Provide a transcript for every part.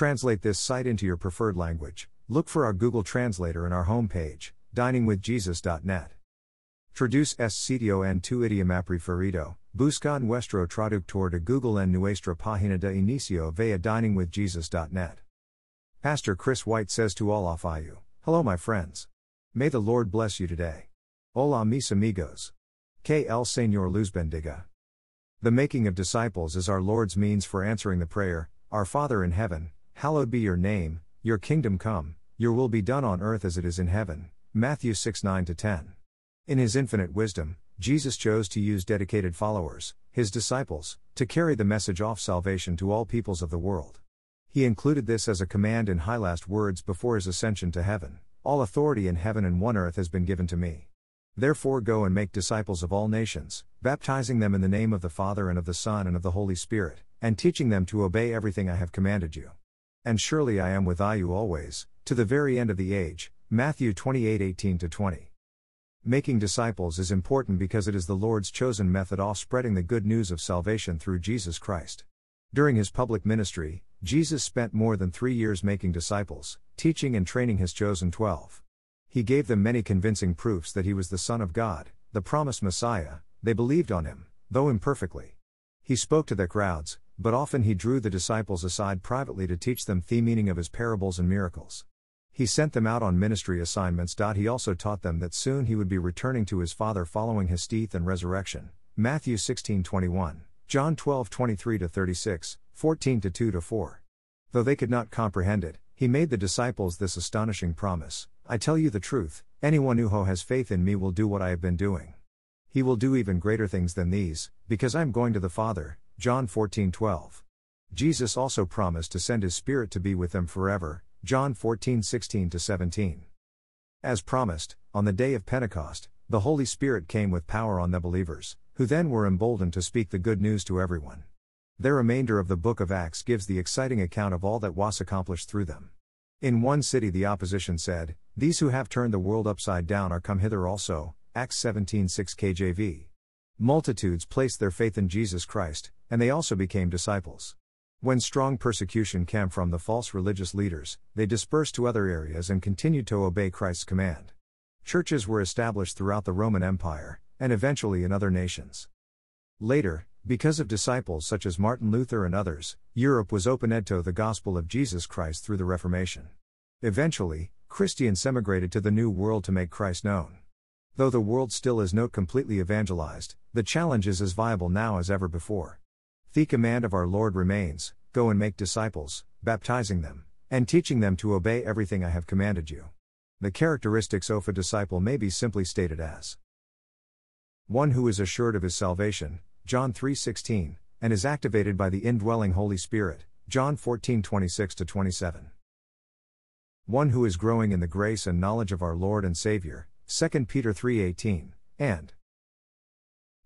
translate this site into your preferred language, look for our Google Translator in our homepage, diningwithjesus.net. Traduce este sitio en tu idioma preferido, busca nuestro traductor de Google en nuestra página de inicio via diningwithjesus.net. Pastor Chris White says to all of you, Hello, my friends. May the Lord bless you today. Hola, mis amigos. Que el Señor luz bendiga. The making of disciples is our Lord's means for answering the prayer, Our Father in heaven, hallowed be your name, your kingdom come, your will be done on earth as it is in heaven. Matthew 6 9 10. In his infinite wisdom, Jesus chose to use dedicated followers, his disciples, to carry the message of salvation to all peoples of the world. He included this as a command in high last words before his ascension to heaven All authority in heaven and one earth has been given to me. Therefore go and make disciples of all nations, baptizing them in the name of the Father and of the Son and of the Holy Spirit, and teaching them to obey everything I have commanded you. And surely I am with you always, to the very end of the age. Matthew 28 18 20. Making disciples is important because it is the Lord's chosen method of spreading the good news of salvation through Jesus Christ. During his public ministry, Jesus spent more than three years making disciples, teaching and training his chosen twelve. He gave them many convincing proofs that he was the Son of God, the promised Messiah, they believed on him, though imperfectly. He spoke to the crowds, but often he drew the disciples aside privately to teach them the meaning of his parables and miracles. He sent them out on ministry assignments. He also taught them that soon he would be returning to his Father following his death and resurrection. Matthew 16:21. John 12 23 36, 14 2 4. Though they could not comprehend it, he made the disciples this astonishing promise I tell you the truth, anyone who has faith in me will do what I have been doing. He will do even greater things than these, because I am going to the Father. John 14 12. Jesus also promised to send his Spirit to be with them forever. John 14 16 17. As promised, on the day of Pentecost, the Holy Spirit came with power on the believers, who then were emboldened to speak the good news to everyone. The remainder of the book of Acts gives the exciting account of all that was accomplished through them. In one city, the opposition said, These who have turned the world upside down are come hither also. Acts 17 6 KJV. Multitudes placed their faith in Jesus Christ, and they also became disciples. When strong persecution came from the false religious leaders, they dispersed to other areas and continued to obey Christ's command. Churches were established throughout the Roman Empire, and eventually in other nations. Later, because of disciples such as Martin Luther and others, Europe was opened to the gospel of Jesus Christ through the Reformation. Eventually, Christians emigrated to the New World to make Christ known. Though the world still is not completely evangelized, the challenge is as viable now as ever before. The command of our Lord remains go and make disciples, baptizing them, and teaching them to obey everything I have commanded you. The characteristics of a disciple may be simply stated as one who is assured of his salvation, John 3:16, and is activated by the indwelling Holy Spirit, John 14:26 27. One who is growing in the grace and knowledge of our Lord and Savior, 2 Peter 3:18, and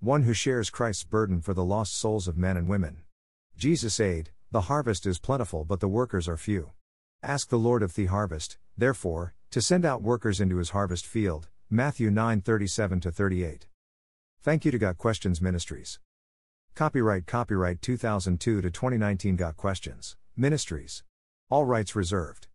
one who shares Christ's burden for the lost souls of men and women. Jesus aid, the harvest is plentiful but the workers are few. Ask the Lord of the harvest, therefore, to send out workers into his harvest field. Matthew 9:37 38. Thank you to Got Questions Ministries. Copyright Copyright 2002 to 2019 Got Questions Ministries. All rights reserved.